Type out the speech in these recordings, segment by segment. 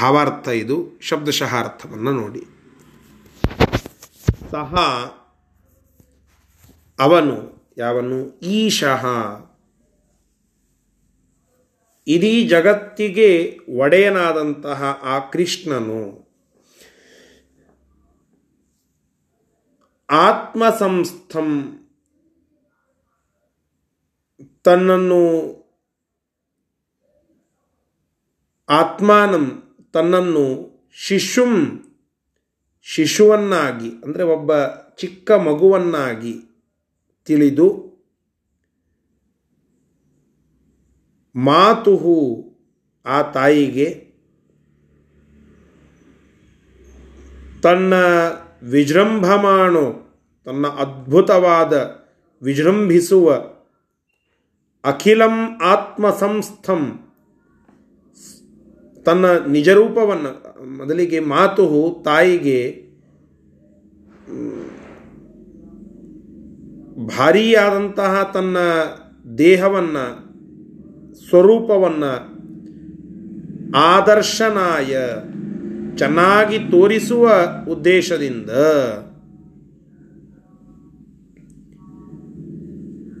ಭಾವಾರ್ಥ ಇದು ಶಬ್ದಶಃ ಅರ್ಥವನ್ನು ನೋಡಿ. ಸಹ ಅವನು ಯಾವನು? ಈಶಃ. ಇಡೀ ಜಗತ್ತಿಗೆ ಒಡೆಯನಾದಂತಹ ಆ ಕೃಷ್ಣನು ಆತ್ಮಸಂಸ್ಥಂ ತನ್ನನ್ನು ಆತ್ಮಾನಂ ತನ್ನನ್ನು ಶಿಶುಂ, ಶಿಶುವನ್ನಾಗಿ, ಅಂದರೆ ಒಬ್ಬ ಚಿಕ್ಕ ಮಗುವನ್ನಾಗಿ ತಿಳಿದು ಮಾತುಹು ಆ ತಾಯಿಗೆ ತನ್ನ ವಿಜೃಂಭಮಾಣು, ತನ್ನ ಅದ್ಭುತವಾದ ವಿಜೃಂಭಿಸುವ ಅಖಿಲಂ ಆತ್ಮಸಂಸ್ಥಂ ತನ್ನ ನಿಜರೂಪವನ್ನು, ಮೊದಲಿಗೆ ಮಾತು ತಾಯಿಗೆ ಭಾರೀಯಾದಂತಹ ತನ್ನ ದೇಹವನ್ನು, ಸ್ವರೂಪವನ್ನು ಆದರ್ಶನಾಯ, ಚೆನ್ನಾಗಿ ತೋರಿಸುವ ಉದ್ದೇಶದಿಂದ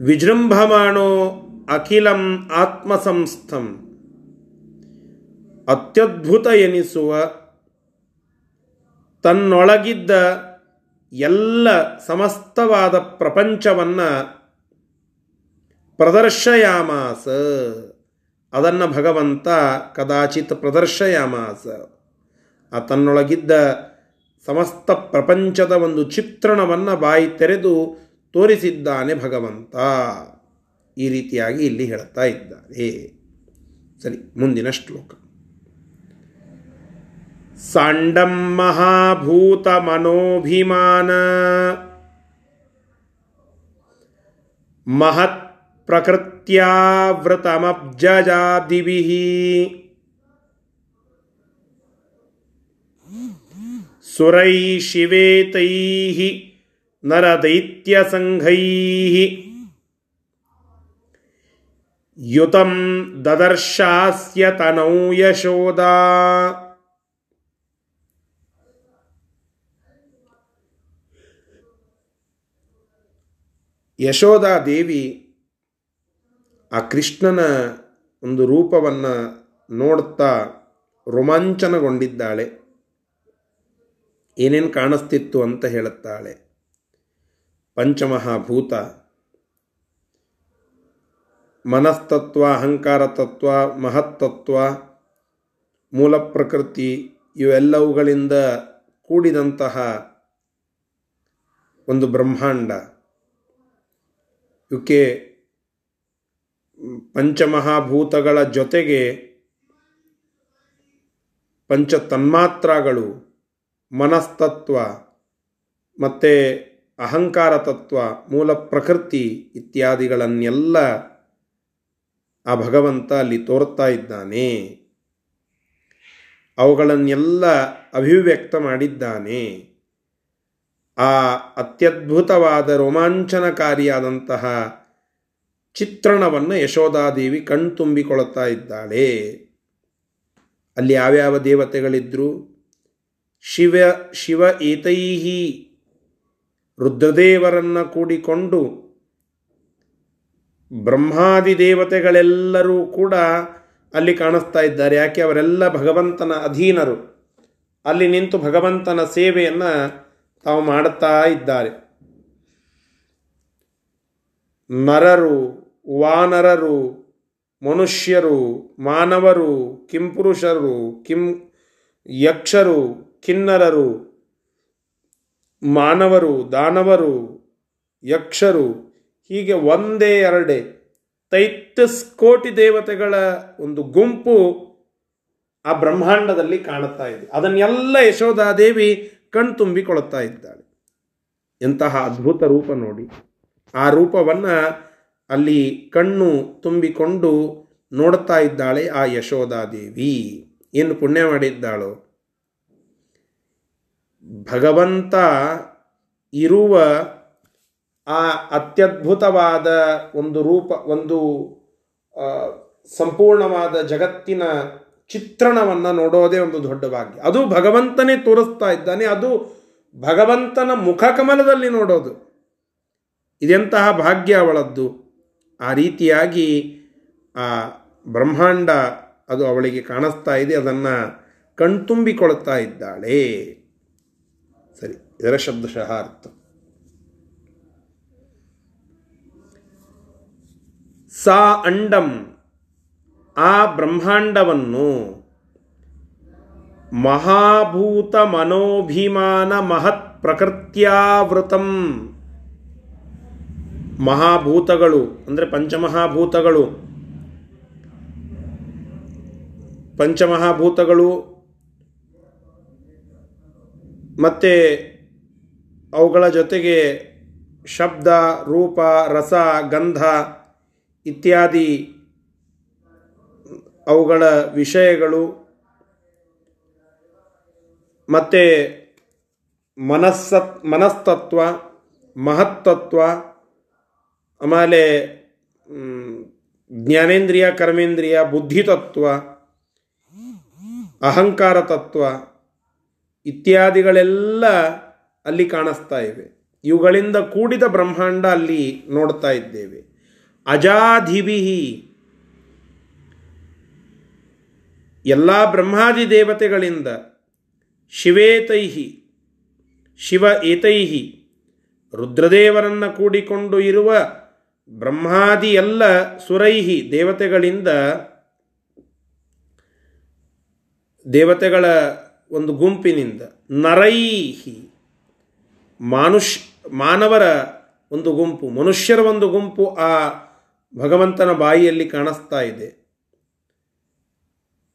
ವಿಜೃಂಭಮಾಣೋ ಅಖಿಲಂ ಆತ್ಮಸಂಸ್ಥಂ. ಅತ್ಯದ್ಭುತ ಎನಿಸುವ ತನ್ನೊಳಗಿದ್ದ ಎಲ್ಲ ಸಮಸ್ತವಾದ ಪ್ರಪಂಚವನ್ನು ಪ್ರದರ್ಶಯಾಮಾಸ. ಅದನ್ನು ಭಗವಂತ ಕದಾಚಿತ್ ಪ್ರದರ್ಶಯಾಮಾಸ. ಆ ತನ್ನೊಳಗಿದ್ದ ಸಮಸ್ತ ಪ್ರಪಂಚದ ಒಂದು ಚಿತ್ರಣವನ್ನು ಬಾಯಿ ತೆರೆದು ತೋರಿಸಿದ್ದಾನೆ ಭಗವಂತ. ಈ ರೀತಿಯಾಗಿ ಇಲ್ಲಿ ಹೇಳ್ತಾ ಇದ್ದಾರೆ ಸರಿ, ಮುಂದಿನ ಶ್ಲೋಕ. ಸಾಂಡಂ ಮಹಾಭೂತ ಮನೋಭಿಮಾನ ಮಹತ್ ಪ್ರಕೃತ್ಯಾವೃತಮಬ್ಜಾದಿಭಿಃ ಸುರೈ ಶಿವೇತೈಃ ನರದೈತ್ಯಸಂಘೈಃ ಯುತಂ ದದರ್ಶಾಸ್ಯ ತನೌ ಯಶೋದಾ ದೇವಿ ಆ ಕೃಷ್ಣನ ಒಂದು ರೂಪವನ್ನು ನೋಡ್ತಾ ರೋಮಾಂಚನಗೊಂಡಿದ್ದಾಳೆ. ಏನೇನು ಕಾಣಿಸ್ತಿತ್ತು ಅಂತ ಹೇಳುತ್ತಾಳೆ. ಪಂಚಮಹಾಭೂತ. ಮನಸ್ತತ್ವ, ಅಹಂಕಾರ ತತ್ವ, ಮಹತ್ತತ್ವ, ಮೂಲ ಪ್ರಕೃತಿ ಇವೆಲ್ಲವುಗಳಿಂದ ಕೂಡಿದಂತಹ ಒಂದು ಬ್ರಹ್ಮಾಂಡ. ಇವಕ್ಕೆ ಪಂಚಮಹಾಭೂತಗಳ ಜೊತೆಗೆ ಪಂಚ ತನ್ಮಾತ್ರಗಳು ಮನಸ್ತತ್ವ ಮತ್ತು ಅಹಂಕಾರ ತತ್ವ, ಮೂಲ ಪ್ರಕೃತಿ ಇತ್ಯಾದಿಗಳನ್ನೆಲ್ಲ ಆ ಭಗವಂತ ಅಲ್ಲಿ ತೋರ್ತಾ ಇದ್ದಾನೆ. ಅವುಗಳನ್ನೆಲ್ಲ ಅಭಿವ್ಯಕ್ತ ಮಾಡಿದ್ದಾನೆ. ಆ ಅತ್ಯದ್ಭುತವಾದ ರೋಮಾಂಚನಕಾರಿಯಾದಂತಹ ಚಿತ್ರಣವನ್ನು ಯಶೋಧಾದೇವಿ ಕಣ್ತುಂಬಿಕೊಳ್ಳುತ್ತಾ ಇದ್ದಾಳೆ. ಅಲ್ಲಿ ಯಾವ್ಯಾವ ದೇವತೆಗಳಿದ್ದರು ಶಿವ ಶಿವ ಏತೈಹಿ ರುದ್ರದೇವರನ್ನು ಕೂಡಿಕೊಂಡು ಬ್ರಹ್ಮಾದಿ ದೇವತೆಗಳೆಲ್ಲರೂ ಕೂಡ ಅಲ್ಲಿ ಕಾಣಿಸ್ತಾ ಇದ್ದಾರೆ. ಯಾಕೆ? ಅವರೆಲ್ಲ ಭಗವಂತನ ಅಧೀನರು. ಅಲ್ಲಿ ನಿಂತು ಭಗವಂತನ ಸೇವೆಯನ್ನು ತಾವು ಮಾಡುತ್ತಾ ಇದ್ದಾರೆ. ನರರು, ವಾನರರು, ಮನುಷ್ಯರು, ಮಾನವರು, ಕಿಂಪುರುಷರು, ಕಿಂ, ಯಕ್ಷರು, ಕಿನ್ನರರು, ಮಾನವರು, ದಾನವರು, ಯಕ್ಷರು, ಹೀಗೆ ಒಂದೇ ಎರಡೇ ತೈತ್ತಸ್ ಕೋಟಿ ದೇವತೆಗಳ ಒಂದು ಗುಂಪು ಆ ಬ್ರಹ್ಮಾಂಡದಲ್ಲಿ ಕಾಣುತ್ತಾ ಇದೆ. ಅದನ್ನೆಲ್ಲ ಯಶೋಧಾದೇವಿ ಕಣ್ತುಂಬಿಕೊಳ್ಳುತ್ತಾ ಇದ್ದಾಳೆ. ಎಂತಹ ಅದ್ಭುತ ರೂಪ ನೋಡಿ. ಆ ರೂಪವನ್ನು ಅಲ್ಲಿ ಕಣ್ಣು ತುಂಬಿಕೊಂಡು ನೋಡ್ತಾ ಇದ್ದಾಳೆ ಆ ಯಶೋಧಾದೇವಿ ಏನು ಪುಣ್ಯ ಮಾಡಿದ್ದಾಳೋ. ಭಗವಂತ ಇರುವ ಆ ಅತ್ಯದ್ಭುತವಾದ ಒಂದು ರೂಪ, ಒಂದು ಸಂಪೂರ್ಣವಾದ ಜಗತ್ತಿನ ಚಿತ್ರಣವನ್ನು ನೋಡೋದೇ ಒಂದು ದೊಡ್ಡ ಭಾಗ್ಯ. ಅದು ಭಗವಂತನೇ ತೋರಿಸ್ತಾ ಇದ್ದಾನೆ, ಅದು ಭಗವಂತನ ಮುಖಕಮಲದಲ್ಲಿ ನೋಡೋದು. ಇದೆಂತಹ ಭಾಗ್ಯ ಅವಳದ್ದು? ಆ ರೀತಿಯಾಗಿ ಆ ಬ್ರಹ್ಮಾಂಡ ಅದು ಅವಳಿಗೆ ಕಾಣಿಸ್ತಾ ಇದೆ, ಅದನ್ನು ಕಣ್ತುಂಬಿಕೊಳ್ತಾ ಇದ್ದಾಳೆ. ಸರಿ, ಇದರ ಶಬ್ದಶಃ ಅರ್ಥ. ಸಾ ಅಂಡಂ. ಆ ಬ್ರಹ್ಮಾಂಡವನ್ನು ಮಹಾಭೂತ ಮನೋಭಿಮಾನ ಮಹತ್ ಪ್ರಕೃತ್ಯಾವೃತಂ. ಮಹಾಭೂತಗಳು, ಅಂದರೆ ಪಂಚಮಹಾಭೂತಗಳು. ಪಂಚಮಹಾಭೂತಗಳು ಮತ್ತು ಅವುಗಳ ಜೊತೆಗೆ ಶಬ್ದ, ರೂಪ, ರಸ, ಗಂಧ ಇತ್ಯಾದಿ ಅವುಗಳ ವಿಷಯಗಳು ಮತ್ತು ಮನಸ್ಸ ಮನಸ್ತತ್ವ, ಮಹತ್ತತ್ವ, ಆಮೇಲೆ ಜ್ಞಾನೇಂದ್ರಿಯ, ಕರ್ಮೇಂದ್ರಿಯ, ಬುದ್ಧಿತತ್ವ, ಅಹಂಕಾರ ತತ್ವ ಇತ್ಯಾದಿಗಳೆಲ್ಲ ಅಲ್ಲಿ ಕಾಣಿಸ್ತಾ ಇವೆ. ಇವುಗಳಿಂದ ಕೂಡಿದ ಬ್ರಹ್ಮಾಂಡ ಅಲ್ಲಿ ನೋಡ್ತಾ ಇದ್ದೇವೆ. ಅಜಾಧಿಬಿಹಿ ಎಲ್ಲ ಬ್ರಹ್ಮಾದಿ ದೇವತೆಗಳಿಂದ ಶಿವೇತೈಹಿ ಶಿವ ಏತೈಹಿ, ರುದ್ರದೇವರನ್ನು ಕೂಡಿಕೊಂಡು ಇರುವ ಬ್ರಹ್ಮಾದಿ ಎಲ್ಲ ಸುರೈಹಿ ದೇವತೆಗಳಿಂದ ದೇವತೆಗಳ ಒಂದು ಗುಂಪಿನಿಂದ ನರೈಹಿ, ಮಾನುಷ್, ಮಾನವರ ಒಂದು ಗುಂಪು, ಮನುಷ್ಯರ ಒಂದು ಗುಂಪು ಆ ಭಗವಂತನ ಬಾಯಿಯಲ್ಲಿ ಕಾಣಿಸ್ತಾ ಇದೆ.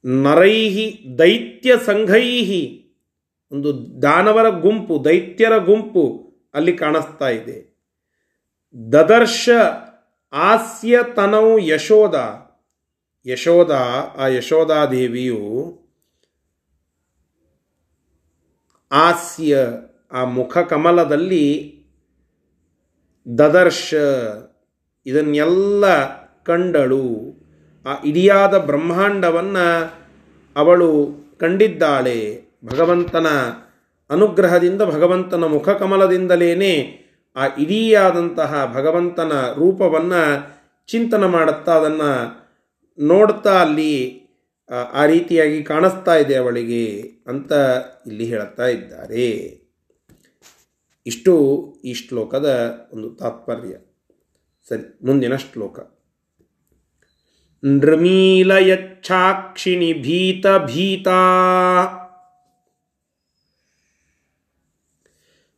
ನರೈಹಿ ದೈತ್ಯ ಸಂಘೈಹಿ. ಒಂದು ದಾನವರ ಗುಂಪು, ದೈತ್ಯರ ಗುಂಪು ಅಲ್ಲಿ ಕಾಣಿಸ್ತಾ ಇದೆ. ದದರ್ಶ ಆಸ್ಯ ತನವು ಯಶೋದ. ಯಶೋದ, ಆ ಯಶೋಧಾದೇವಿಯು ಆಸ್ಯ, ಆ ಮುಖ ಕಮಲದಲ್ಲಿ ದದರ್ಶ ಇದನ್ನೆಲ್ಲ ಕಂಡಳು. ಆ ಇಡಿಯಾದ ಬ್ರಹ್ಮಾಂಡವನ್ನು ಅವಳು ಕಂಡಿದ್ದಾಳೆ. ಭಗವಂತನ ಅನುಗ್ರಹದಿಂದ, ಭಗವಂತನ ಮುಖಕಮಲದಿಂದಲೇ ಆ ಇಡೀಯಾದಂತಹ ಭಗವಂತನ ರೂಪವನ್ನು ಚಿಂತನ ಮಾಡುತ್ತಾ ಅದನ್ನು ನೋಡ್ತಾ ಅಲ್ಲಿ ಆ ರೀತಿಯಾಗಿ ಕಾಣಿಸ್ತಾ ಇದೆ ಅವಳಿಗೆ ಅಂತ ಇಲ್ಲಿ ಹೇಳುತ್ತಾ ಇದ್ದಾರೆ. ಇಷ್ಟು ಈ ಶ್ಲೋಕದ ಒಂದು ತಾತ್ಪರ್ಯ. ಸರಿ, ಮುಂದಿನ ಶ್ಲೋಕ. ನೃಮೀಲಯಚ್ಛಾಕ್ಷಿಣಿ ಭೀತ ಭೀತಾ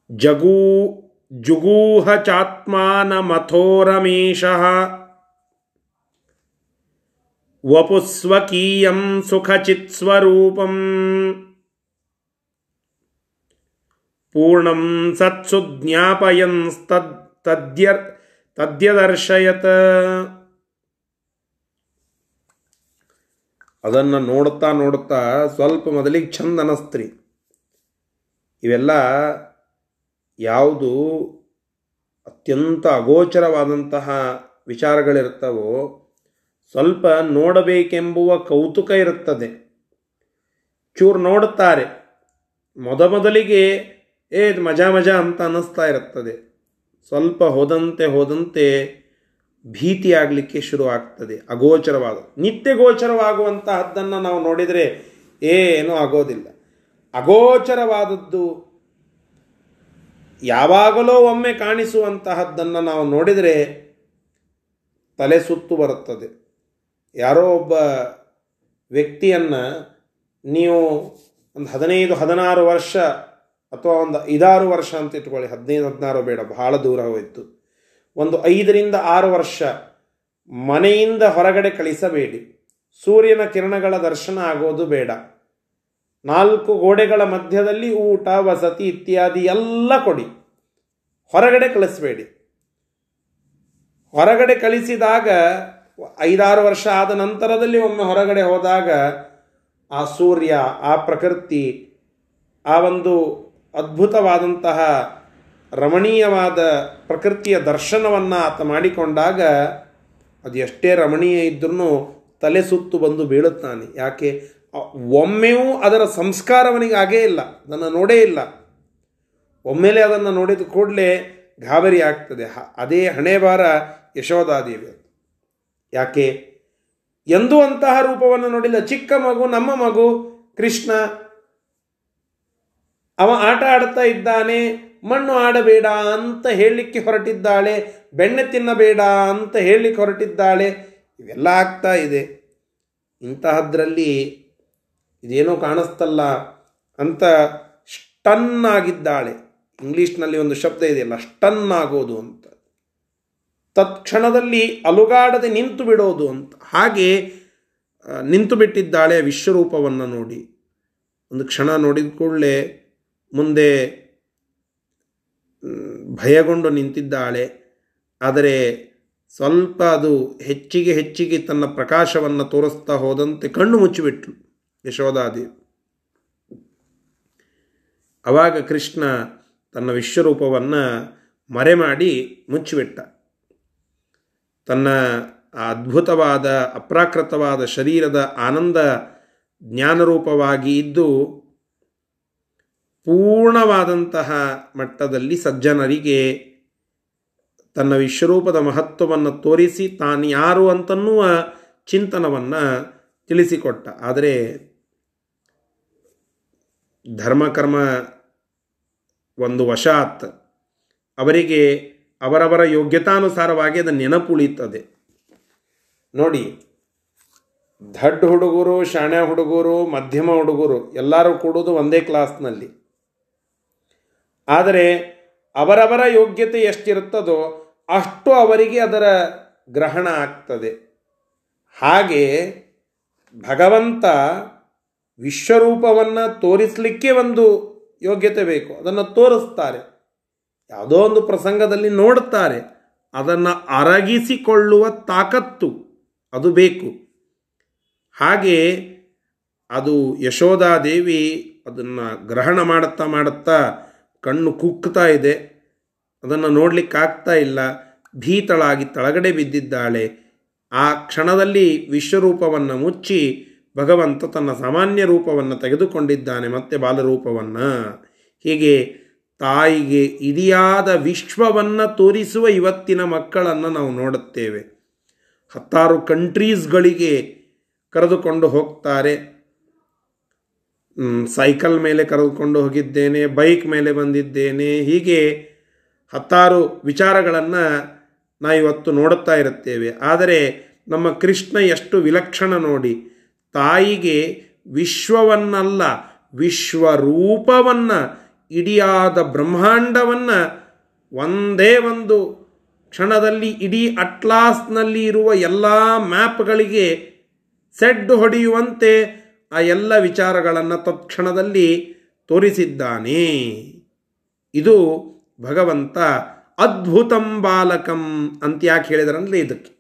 ಜಗೂ ಜುಗೂಹ ಚಾತ್ಮಾನಮಥೋರಮೇಶಃ ವಪುಸ್ವಕೀಯಂ ಸುಖಚಿತ್ಸ್ವರೂಪಂ ಪೂರ್ಣಂ ಸತ್ಸು ಜ್ಞಾಪಯನ್ಸ್ತದ್ ತದ್ಯ ಅದನ್ನು ನೋಡುತ್ತಾ ನೋಡುತ್ತಾ ಸ್ವಲ್ಪ ಮೊದಲಿಗೆ ಚಂದ ಅನಸ್ತ್ರಿ ಇವೆಲ್ಲ ಯಾವುದು ಅತ್ಯಂತ ಅಗೋಚರವಾದಂತಹ ವಿಚಾರಗಳಿರ್ತವೋ ಸ್ವಲ್ಪ ನೋಡಬೇಕೆಂಬುವ ಕೌತುಕ ಇರುತ್ತದೆ. ಚೂರು ನೋಡುತ್ತಾರೆ. ಮೊದಮೊದಲಿಗೆ ಏ ಮಜಾ ಮಜಾ ಅಂತ ಅನ್ನಿಸ್ತಾ ಇರುತ್ತದೆ. ಸ್ವಲ್ಪ ಹೋದಂತೆ ಹೋದಂತೆ ಭೀತಿ ಆಗಲಿಕ್ಕೆ ಶುರು ಆಗ್ತದೆ ಅಗೋಚರವಾದ ನಿತ್ಯ ಗೋಚರವಾಗುವಂತಹದ್ದನ್ನು ನಾವು ನೋಡಿದರೆ ಏನೂ ಆಗೋದಿಲ್ಲ. ಅಗೋಚರವಾದದ್ದು ಯಾವಾಗಲೋ ಒಮ್ಮೆ ಕಾಣಿಸುವಂತಹದ್ದನ್ನು ನಾವು ನೋಡಿದರೆ ತಲೆ ಸುತ್ತು ಬರುತ್ತದೆ. ಯಾರೋ ಒಬ್ಬ ವ್ಯಕ್ತಿಯನ್ನು ನೀವು ಒಂದು ಹದಿನೈದು, ಹದಿನಾರು ವರ್ಷ ಅಥವಾ ಒಂದು ಐದಾರು ವರ್ಷ ಅಂತ ಇಟ್ಕೊಳ್ಳಿ, ಹದಿನೈದು, ಹದಿನಾರು ಬೇಡ, ಬಹಳ ದೂರ ಹೋಯಿತು. ಒಂದು ಐದರಿಂದ ಆರು ವರ್ಷ ಮನೆಯಿಂದ ಹೊರಗಡೆ ಕಳಿಸಬೇಡಿ. ಸೂರ್ಯನ ಕಿರಣಗಳ ದರ್ಶನ ಆಗೋದು ಬೇಡ. ನಾಲ್ಕು ಗೋಡೆಗಳ ಮಧ್ಯದಲ್ಲಿ ಊಟ, ವಸತಿ ಇತ್ಯಾದಿ ಎಲ್ಲ ಕೊಡಿ. ಹೊರಗಡೆ ಕಳಿಸಬೇಡಿ. ಹೊರಗಡೆ ಕಳಿಸಿದಾಗ ಐದಾರು ವರ್ಷ ಆದ ನಂತರದಲ್ಲಿ ಒಮ್ಮೆ ಹೊರಗಡೆ ಹೋದಾಗ ಆ ಸೂರ್ಯ, ಆ ಪ್ರಕೃತಿ, ಆ ಒಂದು ಅದ್ಭುತವಾದಂತಹ ರಮಣೀಯವಾದ ಪ್ರಕೃತಿಯ ದರ್ಶನವನ್ನು ಆತ ಮಾಡಿಕೊಂಡಾಗ ಅದು ಎಷ್ಟೇ ರಮಣೀಯ ಇದ್ರೂ ತಲೆ ಸುತ್ತು ಬಂದು ಬೀಳುತ್ತಾನೆ. ಯಾಕೆ? ಒಮ್ಮೆಯೂ ಅದರ ಸಂಸ್ಕಾರವನಿಗೆ ಆಗೇ ಇಲ್ಲ. ಅದನ್ನು ನೋಡೇ ಇಲ್ಲ. ಒಮ್ಮೆಲೆ ಅದನ್ನು ನೋಡಿದ ಕೂಡಲೇ ಗಾಬರಿ ಆಗ್ತದೆ. ಅದೇ ಹಣೆ ಬಾರ ಯಶೋಧಾದೇವಿ ಯಾಕೆ? ಎಂದೂ ಅಂತಹ ರೂಪವನ್ನು ನೋಡಿಲ್ಲ. ಚಿಕ್ಕ ಮಗು, ನಮ್ಮ ಮಗು, ಕೃಷ್ಣ ಅವ ಆಟ ಆಡ್ತಾ ಇದ್ದಾನೆ, ಮಣ್ಣು ಆಡಬೇಡ ಅಂತ ಹೇಳಲಿಕ್ಕೆ ಹೊರಟಿದ್ದಾಳೆ, ಬೆಣ್ಣೆ ತಿನ್ನಬೇಡ ಅಂತ ಹೇಳಲಿಕ್ಕೆ ಹೊರಟಿದ್ದಾಳೆ, ಇವೆಲ್ಲ ಆಗ್ತಾ ಇದೆ. ಇಂತಹದ್ರಲ್ಲಿ ಇದೇನೋ ಕಾಣಿಸ್ತಲ್ಲ ಅಂತ ಸ್ಟನ್ ಆಗಿದ್ದಾಳೆ ಇಂಗ್ಲೀಷ್ನಲ್ಲಿ ಒಂದು ಶಬ್ದ ಇದೆಯಲ್ಲ ಸ್ಟನ್ ಆಗೋದು ಅಂತ. ತತ್ಕ್ಷಣದಲ್ಲಿ ಅಲುಗಾಡದೆ ನಿಂತು ಬಿಡೋದು ಅಂತ. ಹಾಗೆ ನಿಂತು ಬಿಟ್ಟಿದ್ದಾಳೆ ವಿಶ್ವರೂಪವನ್ನು ನೋಡಿ. ಒಂದು ಕ್ಷಣ ನೋಡಿದ ಕೂಡಲೇ ಮುಂದೆ ಭಯಗೊಂಡು ನಿಂತಿದ್ದಾಳೆ. ಆದರೆ ಸ್ವಲ್ಪ ಅದು ಹೆಚ್ಚಿಗೆ ಹೆಚ್ಚಿಗೆ ತನ್ನ ಪ್ರಕಾಶವನ್ನು ತೋರಿಸ್ತಾ ಹೋದಂತೆ ಕಣ್ಣು ಮುಚ್ಚಿಬಿಟ್ಲು ಯಶೋಧಾದೇವಿ ಅವಾಗ ಕೃಷ್ಣ ತನ್ನ ವಿಶ್ವರೂಪವನ್ನು ಮರೆ ಮಾಡಿ ಮುಚ್ಚಿಬಿಟ್ಟ. ತನ್ನ ಆ ಅದ್ಭುತವಾದ, ಅಪ್ರಾಕೃತವಾದ ಶರೀರದ ಆನಂದ ಜ್ಞಾನರೂಪವಾಗಿ ಇದ್ದು ಪೂರ್ಣವಾದಂತಹ ಮಟ್ಟದಲ್ಲಿ ಸಜ್ಜನರಿಗೆ ತನ್ನ ವಿಶ್ವರೂಪದ ಮಹತ್ವವನ್ನು ತೋರಿಸಿ ತಾನು ಯಾರು ಅಂತನ್ನುವ ಚಿಂತನವನ್ನು ತಿಳಿಸಿಕೊಟ್ಟ. ಆದರೆ ಧರ್ಮಕರ್ಮ ಒಂದು ವಶಾತ್. ಅವರಿಗೆ ಅವರವರ ಯೋಗ್ಯತಾನುಸಾರವಾಗಿ ಅದು ನೆನಪುಳಿಯುತ್ತದೆ. ನೋಡಿ, ದಡ್ಡ ಹುಡುಗರು ಶಾಣೆ ಹುಡುಗರು, ಮಧ್ಯಮ ಹುಡುಗರು ಎಲ್ಲರೂ ಕೂಡೋದು ಒಂದೇ ಕ್ಲಾಸ್ನಲ್ಲಿ ಆದರೆ ಅವರವರ ಯೋಗ್ಯತೆ ಎಷ್ಟಿರುತ್ತದೋ ಅಷ್ಟು ಅವರಿಗೆ ಅದರ ಗ್ರಹಣ ಆಗ್ತದೆ. ಹಾಗೆ ಭಗವಂತ ವಿಶ್ವರೂಪವನ್ನು ತೋರಿಸಲಿಕ್ಕೆ ಒಂದು ಯೋಗ್ಯತೆ ಬೇಕು. ಅದನ್ನು ತೋರಿಸ್ತಾರೆ. ಯಾವುದೋ ಒಂದು ಪ್ರಸಂಗದಲ್ಲಿ ನೋಡುತ್ತಾರೆ ಅದನ್ನು ಅರಗಿಸಿಕೊಳ್ಳುವ ತಾಕತ್ತು ಅದು ಬೇಕು. ಹಾಗೆ ಅದು ಯಶೋಧಾದೇವಿ ಅದನ್ನು ಗ್ರಹಣ ಮಾಡುತ್ತಾ ಮಾಡುತ್ತಾ ಕಣ್ಣು ಕುಕ್ಕುತ್ತಾ ಇದೆ. ಅದನ್ನು ನೋಡಲಿಕ್ಕಾಗ್ತಾ ಇಲ್ಲ. ಭೀತಳಾಗಿ ತಳಗಡೆ ಬಿದ್ದಿದ್ದಾಳೆ. ಆ ಕ್ಷಣದಲ್ಲಿ ವಿಶ್ವರೂಪವನ್ನು ಮುಚ್ಚಿ ಭಗವಂತ ತನ್ನ ಸಾಮಾನ್ಯ ರೂಪವನ್ನು ತೆಗೆದುಕೊಂಡಿದ್ದಾನೆ. ಮತ್ತೆ ಬಾಲರೂಪವನ್ನು. ಹೀಗೆ ತಾಯಿಗೆ ಇಡಿಯಾದ ವಿಶ್ವವನ್ನು ತೋರಿಸುವ ಇವತ್ತಿನ ಮಕ್ಕಳನ್ನು ನಾವು ನೋಡುತ್ತೇವೆ. ಹತ್ತಾರು ಕಂಟ್ರೀಸ್ಗಳಿಗೆ ಕರೆದುಕೊಂಡು ಹೋಗ್ತಾರೆ. ಸೈಕಲ್ ಮೇಲೆ ಕರೆದುಕೊಂಡು ಹೋಗಿದ್ದೇನೆ, ಬೈಕ್ ಮೇಲೆ ಬಂದಿದ್ದೇನೆ, ಹೀಗೆ ಹತ್ತಾರು ವಿಚಾರಗಳನ್ನು ನಾವಿವತ್ತು ನೋಡುತ್ತಾ ಇರುತ್ತೇವೆ. ಆದರೆ ನಮ್ಮ ಕೃಷ್ಣ ಎಷ್ಟು ವಿಲಕ್ಷಣ ನೋಡಿ, ತಾಯಿಗೆ ವಿಶ್ವವನ್ನಲ್ಲ, ವಿಶ್ವರೂಪವನ್ನು, ಇಡಿಯಾದ ಬ್ರಹ್ಮಾಂಡವನ್ನು ಒಂದೇ ಒಂದು ಕ್ಷಣದಲ್ಲಿ, ಇಡೀ ಅಟ್ಲಾಸ್ನಲ್ಲಿ ಇರುವ ಎಲ್ಲ ಮ್ಯಾಪ್ಗಳಿಗೆ ಸೆಡ್ಡು ಹೊಡೆಯುವಂತೆ ಆ ಎಲ್ಲ ವಿಚಾರಗಳನ್ನು ತತ್ಕ್ಷಣದಲ್ಲಿ ತೋರಿಸಿದ್ದಾನೆ. ಇದು ಭಗವಂತ ಅದ್ಭುತಂ ಬಾಲಕಂ ಅಂತ ಯಾಕೆ ಹೇಳಿದ್ರಂದ್ರೆ ಇದಕ್ಕೆ.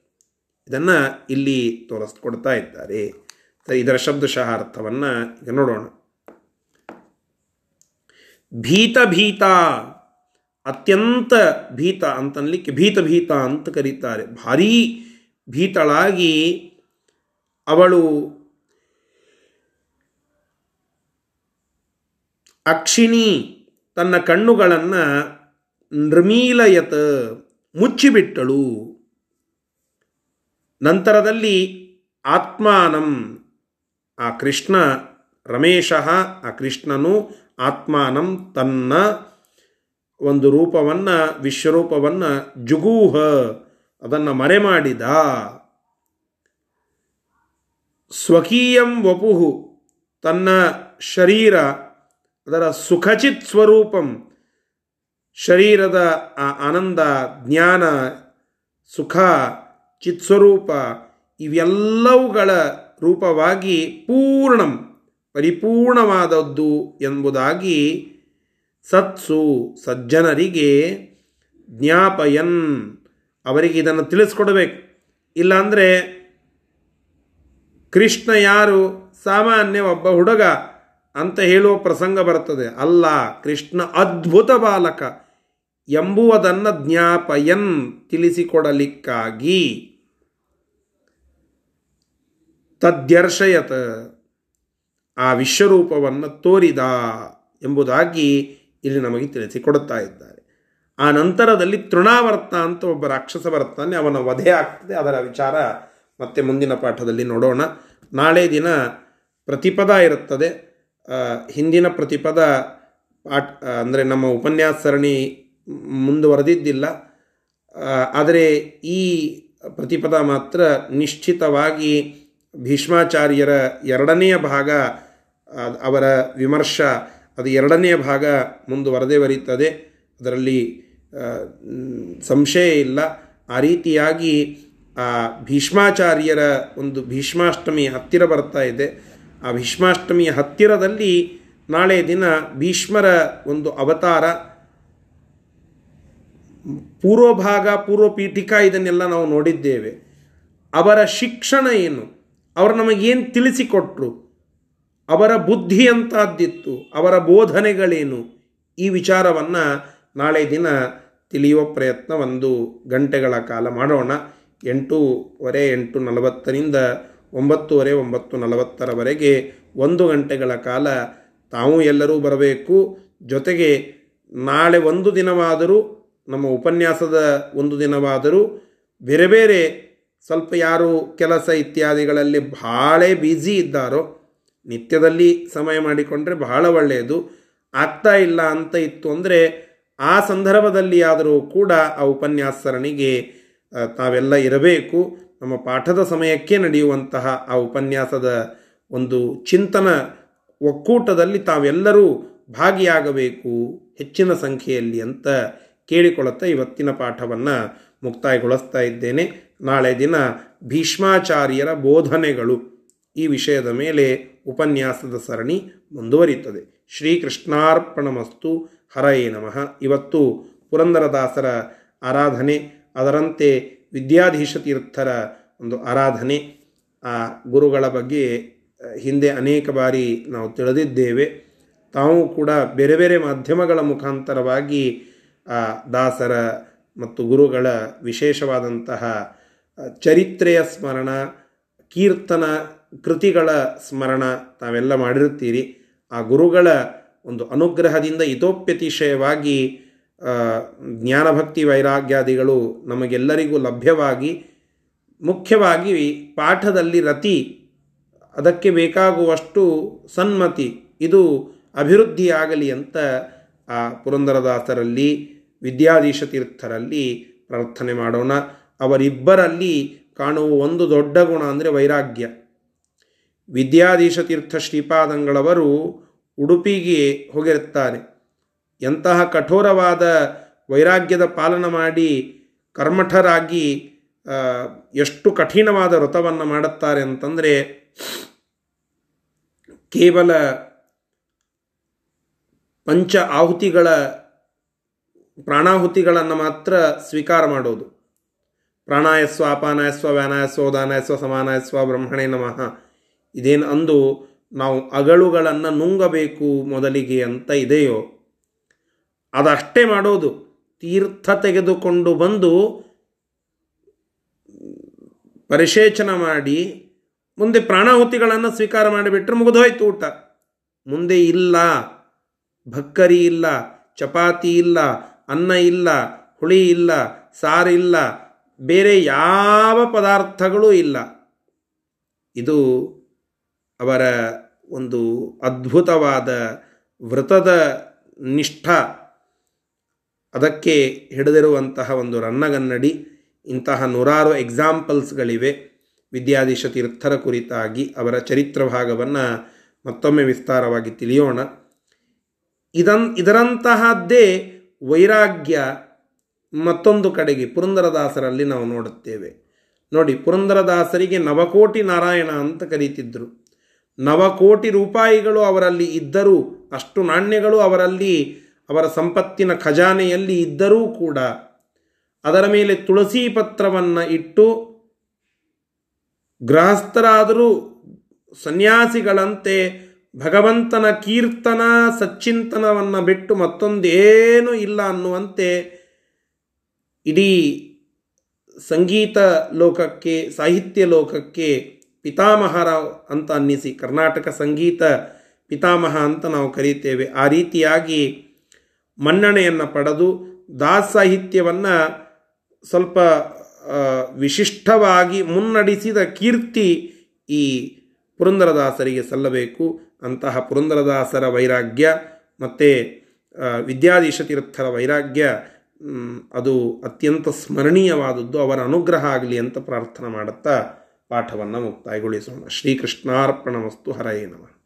ಇದನ್ನು ಇಲ್ಲಿ ತೋರಿಸ್ಕೊಡ್ತಾ ಇದ್ದಾರೆ. ಇದರ ಶಬ್ದಶಃ ಅರ್ಥವನ್ನು ಈಗ ನೋಡೋಣ. ಭೀತ ಭೀತ, ಅತ್ಯಂತ ಭೀತ ಅಂತನ್ಲಿಕ್ಕೆ ಭೀತ ಭೀತ ಅಂತ ಕರೀತಾರೆ. ಭಾರೀ ಭೀತಳಾಗಿ ಅವಳು ಅಕ್ಷಿಣಿ ತನ್ನ ಕಣ್ಣುಗಳನ್ನು ನೃಮೀಲಯತ ಮುಚ್ಚಿಬಿಟ್ಟಳು. ನಂತರದಲ್ಲಿ ಆತ್ಮಾನಂ, ಆ ಕೃಷ್ಣ ರಮೇಶ, ಆ ಕೃಷ್ಣನು ಆತ್ಮಾನಂ ತನ್ನ ಒಂದು ರೂಪವನ್ನು, ವಿಶ್ವರೂಪವನ್ನು ಜುಗೂಹ, ಅದನ್ನು ಮರೆಮಾಡಿದ. ಸ್ವಕೀಯಂ ವಪುಹು ತನ್ನ ಶರೀರ ಅದರ ಸುಖಚಿತ್ ಸ್ವರೂಪಂ ಶರೀರದ ಆ ಆನಂದ, ಜ್ಞಾನ, ಸುಖ ಚಿತ್ಸ್ವರೂಪ ಇವೆಲ್ಲವುಗಳ ರೂಪವಾಗಿ ಪೂರ್ಣಂ, ಪರಿಪೂರ್ಣವಾದದ್ದು ಎಂಬುದಾಗಿ ಸತ್ಸು ಸಜ್ಜನರಿಗೆ ಜ್ಞಾಪಯನ್ ಅವರಿಗೆ ಇದನ್ನು ತಿಳಿಸ್ಕೊಡ್ಬೇಕು. ಇಲ್ಲಾಂದರೆ ಕೃಷ್ಣ ಯಾರು ಸಾಮಾನ್ಯ ಒಬ್ಬ ಹುಡುಗ ಅಂತ ಹೇಳುವ ಪ್ರಸಂಗ ಬರ್ತದೆ ಅಲ್ಲ, ಕೃಷ್ಣ ಅದ್ಭುತ ಬಾಲಕ. ಎಂಬುವುದನ್ನು ಜ್ಞಾಪಯನ್ ತಿಳಿಸಿಕೊಡಲಿಕ್ಕಾಗಿ ತದ್ಯರ್ಶಯತ ಆ ವಿಶ್ವರೂಪವನ್ನು ತೋರಿದ ಎಂಬುದಾಗಿ ಇಲ್ಲಿ ನಮಗೆ ತಿಳಿಸಿಕೊಡುತ್ತಾ ಇದ್ದಾರೆ. ಆ ನಂತರದಲ್ಲಿ ತೃಣಾವರ್ತ ಅಂತ ಒಬ್ಬ ರಾಕ್ಷಸ ಬರ್ತಾನೆ ಅವನ ವಧೆ ಆಗ್ತದೆ. ಅದರ ವಿಚಾರ ಮತ್ತೆ ಮುಂದಿನ ಪಾಠದಲ್ಲಿ ನೋಡೋಣ. ನಾಳೆ ದಿನ ಪ್ರತಿಪದ ಇರುತ್ತದೆ. ಹಿಂದಿನ ಪ್ರತಿಪದ ಪಾಠ ಅಂದರೆ ನಮ್ಮ ಉಪನ್ಯಾಸ ಸರಣಿ ಮುಂದುವರೆದಿದ್ದಿಲ್ಲ. ಆದರೆ ಈ ಪ್ರತಿಪದ ಮಾತ್ರ ನಿಶ್ಚಿತವಾಗಿ ಭೀಷ್ಮಾಚಾರ್ಯರ ಎರಡನೆಯ ಭಾಗ ಅವರ ವಿಮರ್ಶ, ಅದು ಎರಡನೆಯ ಭಾಗ ಮುಂದುವರೆದೇ ಬರೀತದೆ. ಅದರಲ್ಲಿ ಸಂಶಯ ಇಲ್ಲ. ಆ ರೀತಿಯಾಗಿ ಭೀಷ್ಮಾಚಾರ್ಯರ ಒಂದು ಭೀಷ್ಮಾಷ್ಟಮಿ ಹತ್ತಿರ ಬರ್ತಾ ಇದೆ. ಆ ಭೀಷ್ಮಾಷ್ಟಮಿಯ ಹತ್ತಿರದಲ್ಲಿ ನಾಳೆ ದಿನ ಭೀಷ್ಮರ ಒಂದು ಅವತಾರ. ಪೂರ್ವಭಾಗ ಪೂರ್ವ ಪೀಠಿಕಾ ಇದನ್ನೆಲ್ಲ ನಾವು ನೋಡಿದ್ದೇವೆ. ಅವರ ಶಿಕ್ಷಣ ಏನು? ಅವರು ನಮಗೇನು ತಿಳಿಸಿಕೊಟ್ರು? ಅವರ ಬುದ್ಧಿ ಅಂತಾದ್ದಿತ್ತು ಅವರ ಬೋಧನೆಗಳೇನು? ಈ ವಿಚಾರವನ್ನು ನಾಳೆ ದಿನ ತಿಳಿಯುವ ಪ್ರಯತ್ನ ಒಂದು ಗಂಟೆಗಳ ಕಾಲ ಮಾಡೋಣ. ಎಂಟೂವರೆ, ಎಂಟು ನಲವತ್ತರಿಂದ ಒಂಬತ್ತುವರೆ, ಒಂಬತ್ತು ನಲವತ್ತರವರೆಗೆ ಒಂದು ಗಂಟೆಗಳ ಕಾಲ ತಾವು ಎಲ್ಲರೂ ಬರಬೇಕು. ಜೊತೆಗೆ ನಾಳೆ ಒಂದು ದಿನವಾದರೂ, ನಮ್ಮ ಉಪನ್ಯಾಸದ ಒಂದು ದಿನವಾದರೂ, ಬೇರೆ ಬೇರೆ ಸ್ವಲ್ಪ ಯಾರು ಕೆಲಸ ಇತ್ಯಾದಿಗಳಲ್ಲಿ ಭಾಳ ಬ್ಯುಸಿ ಇದ್ದಾರೋ, ನಿತ್ಯದಲ್ಲಿ ಸಮಯ ಮಾಡಿಕೊಂಡ್ರೆ ಬಹಳ ಒಳ್ಳೆಯದು. ಆಗ್ತಾ ಇಲ್ಲ ಅಂತ ಇತ್ತು ಅಂದರೆ, ಆ ಸಂದರ್ಭದಲ್ಲಿ ಆದರೂ ಕೂಡ ಆ ಉಪನ್ಯಾಸ ಸರಣಿಗೆ ತಾವೆಲ್ಲ ಇರಬೇಕು. ನಮ್ಮ ಪಾಠದ ಸಮಯಕ್ಕೆ ನಡೆಯುವಂತಹ ಆ ಉಪನ್ಯಾಸದ ಒಂದು ಚಿಂತನ ಒಕ್ಕೂಟದಲ್ಲಿ ತಾವೆಲ್ಲರೂ ಭಾಗಿಯಾಗಬೇಕು ಹೆಚ್ಚಿನ ಸಂಖ್ಯೆಯಲ್ಲಿ ಅಂತ ಕೇಳಿಕೊಳ್ಳುತ್ತಾ ಇವತ್ತಿನ ಪಾಠವನ್ನು ಮುಕ್ತಾಯಗೊಳಿಸ್ತಾ ಇದ್ದೇನೆ. ನಾಳೆ ದಿನ ಭೀಷ್ಮಾಚಾರ್ಯರ ಬೋಧನೆಗಳು ಈ ವಿಷಯದ ಮೇಲೆ ಉಪನ್ಯಾಸದ ಸರಣಿ ಮುಂದುವರಿಯುತ್ತದೆ. ಶ್ರೀಕೃಷ್ಣಾರ್ಪಣಮಸ್ತು. ಹರಯೇ ನಮಃ. ಇವತ್ತು ಪುರಂದರದಾಸರ ಆರಾಧನೆ, ಅದರಂತೆ ವಿದ್ಯಾಧೀಶ ತೀರ್ಥರ ಒಂದು ಆರಾಧನೆ ಆ ಗುರುಗಳ ಬಗ್ಗೆ ಹಿಂದೆ ಅನೇಕ ಬಾರಿ ನಾವು ತಿಳಿದಿದ್ದೇವೆ. ತಾವು ಕೂಡ ಬೇರೆ ಬೇರೆ ಮಾಧ್ಯಮಗಳ ಮುಖಾಂತರವಾಗಿ, ಆ, ದಾಸರ ಮತ್ತು ಗುರುಗಳ ವಿಶೇಷವಾದಂತಹ ಚರಿತ್ರೆಯ ಸ್ಮರಣ, ಕೀರ್ತನ ಕೃತಿಗಳ ಸ್ಮರಣ ತಾವೆಲ್ಲ ಮಾಡಿರುತ್ತೀರಿ. ಆ ಗುರುಗಳ ಒಂದು ಅನುಗ್ರಹದಿಂದ ಇತೋಪ್ಯತಿಶಯವಾಗಿ ಜ್ಞಾನಭಕ್ತಿ ವೈರಾಗ್ಯಾದಿಗಳು ನಮಗೆಲ್ಲರಿಗೂ ಲಭ್ಯವಾಗಿ, ಮುಖ್ಯವಾಗಿ ಪಾಠದಲ್ಲಿ ರತಿ, ಅದಕ್ಕೆ ಬೇಕಾಗುವಷ್ಟು ಸನ್ಮತಿ, ಇದು ಅಭಿವೃದ್ಧಿಯಾಗಲಿ ಅಂತ ಆ ಪುರಂದರದಾಸರಲ್ಲಿ, ವಿದ್ಯಾಧೀಶ ತೀರ್ಥರಲ್ಲಿ ಪ್ರಾರ್ಥನೆ ಮಾಡೋಣ. ಅವರಿಬ್ಬರಲ್ಲಿ ಕಾಣುವ ಒಂದು ದೊಡ್ಡ ಗುಣ ಅಂದರೆ ವೈರಾಗ್ಯ. ವಿದ್ಯಾಧೀಶ ತೀರ್ಥ ಶ್ರೀಪಾದಂಗಳವರು ಉಡುಪಿಗೆ ಹೋಗಿರುತ್ತಾರೆ. ಎಂತಹ ಕಠೋರವಾದ ವೈರಾಗ್ಯದ ಪಾಲನ ಮಾಡಿ ಕರ್ಮಠರಾಗಿ ಎಷ್ಟು ಕಠಿಣವಾದ ವ್ರತವನ್ನು ಮಾಡುತ್ತಾರೆ ಅಂತಂದರೆ, ಕೇವಲ ಪಂಚ ಆಹುತಿಗಳ ಪ್ರಾಣಾಹುತಿಗಳನ್ನು ಮಾತ್ರ ಸ್ವೀಕಾರ ಮಾಡೋದು. ಪ್ರಾಣಾಯಸ್ವ, ಅಪಾನಾಯಸ್ವ, ವ್ಯಾನಾಯಸ್ವ ದಾನಾಯಸ್ವ ಸಮಾನಾಯಸ್ವ, ಬ್ರಹ್ಮಣೇ ನಮಃ. ಇದೇನು ಅಂದು ನಾವು ಅಗಳುಗಳನ್ನು ನುಂಗಬೇಕು ಮೊದಲಿಗೆ ಅಂತ ಇದೆಯೋ ಅದಷ್ಟೇ ಮಾಡೋದು. ತೀರ್ಥ ತೆಗೆದುಕೊಂಡು ಬಂದು ಪರಿಶೇಚನ ಮಾಡಿ ಮುಂದೆ ಪ್ರಾಣಾಹುತಿಗಳನ್ನು ಸ್ವೀಕಾರ ಮಾಡಿಬಿಟ್ರೆ ಮುಗಿದೋಯ್ತು ಊಟ. ಮುಂದೆ ಇಲ್ಲ. ಭಕ್ಕರಿ ಇಲ್ಲ. ಚಪಾತಿ ಇಲ್ಲ. ಅನ್ನ ಇಲ್ಲ. ಹುಳಿ ಇಲ್ಲ. ಸಾರಿಲ್ಲ ಬೇರೆ ಯಾವ ಪದಾರ್ಥಗಳೂ ಇಲ್ಲ. ಇದು ಅವರ ಒಂದು ಅದ್ಭುತವಾದ ವ್ರತದ ನಿಷ್ಠ. ಅದಕ್ಕೆ ಹಿಡಿದಿರುವಂತಹ ಒಂದು ರನ್ನಗನ್ನಡಿ, ಇಂತಹ ನೂರಾರು ಎಕ್ಸಾಂಪಲ್ಸ್ಗಳಿವೆ ವಿದ್ಯಾಧೀಶ ತೀರ್ಥರ ಕುರಿತಾಗಿ ಅವರ ಚರಿತ್ರ ಭಾಗವನ್ನು ಮತ್ತೊಮ್ಮೆ ವಿಸ್ತಾರವಾಗಿ ತಿಳಿಯೋಣ. ಇದನ್, ಇದರಂತಹದ್ದೇ ವೈರಾಗ್ಯ ಮತ್ತೊಂದು ಕಡೆಗೆ ಪುರಂದರದಾಸರಲ್ಲಿ ನಾವು ನೋಡುತ್ತೇವೆ. ನೋಡಿ, ಪುರಂದರದಾಸರಿಗೆ ನವಕೋಟಿ ನಾರಾಯಣ ಅಂತ ಕರೀತಿದ್ದರು ನವಕೋಟಿ ರೂಪಾಯಿಗಳು ಅವರಲ್ಲಿ ಇದ್ದರೂ, ಅಷ್ಟು ನಾಣ್ಯಗಳು ಅವರಲ್ಲಿ ಅವರ ಸಂಪತ್ತಿನ ಖಜಾನೆಯಲ್ಲಿ ಇದ್ದರೂ ಕೂಡ ಅದರ ಮೇಲೆ ತುಳಸಿ ಪತ್ರವನ್ನು ಇಟ್ಟು ಗೃಹಸ್ಥರಾದರೂ ಸನ್ಯಾಸಿಗಳಂತೆ ಭಗವಂತನ ಕೀರ್ತನ, ಸಚ್ಚಿಂತನವನ್ನು ಬಿಟ್ಟು ಮತ್ತೊಂದೇನೂ ಇಲ್ಲ ಅನ್ನುವಂತೆ ಇಡೀ ಸಂಗೀತ ಲೋಕಕ್ಕೆ, ಸಾಹಿತ್ಯ ಲೋಕಕ್ಕೆ ಪಿತಾಮಹರ ಅಂತ ಅನ್ನಿಸಿ. ಕರ್ನಾಟಕ ಸಂಗೀತ ಪಿತಾಮಹ ಅಂತ ನಾವು ಕರೀತೇವೆ. ಆ ರೀತಿಯಾಗಿ ಮನ್ನಣೆಯನ್ನು ಪಡೆದು ದಾಸ ಸಾಹಿತ್ಯವನ್ನು ಸ್ವಲ್ಪ ವಿಶಿಷ್ಟವಾಗಿ ಮುನ್ನಡೆಸಿದ ಕೀರ್ತಿ ಈ ಪುರಂದರದಾಸರಿಗೆ ಸಲ್ಲಬೇಕು. ಅಂತಹ ಪುರಂದರದಾಸರ ವೈರಾಗ್ಯ ಮತ್ತು ವಿದ್ಯಾಧೀಶತೀರ್ಥರ ವೈರಾಗ್ಯ ಅದು ಅತ್ಯಂತ ಸ್ಮರಣೀಯವಾದದ್ದು. ಅವರ ಅನುಗ್ರಹ ಆಗಲಿ ಅಂತ ಪ್ರಾರ್ಥನೆ ಮಾಡುತ್ತಾ ಪಾಠವನ್ನು ಮುಕ್ತಾಯಗೊಳಿಸೋಣ. ಶ್ರೀಕೃಷ್ಣಾರ್ಪಣ ವಸ್ತು ಹರಯೇ ನಮಃ.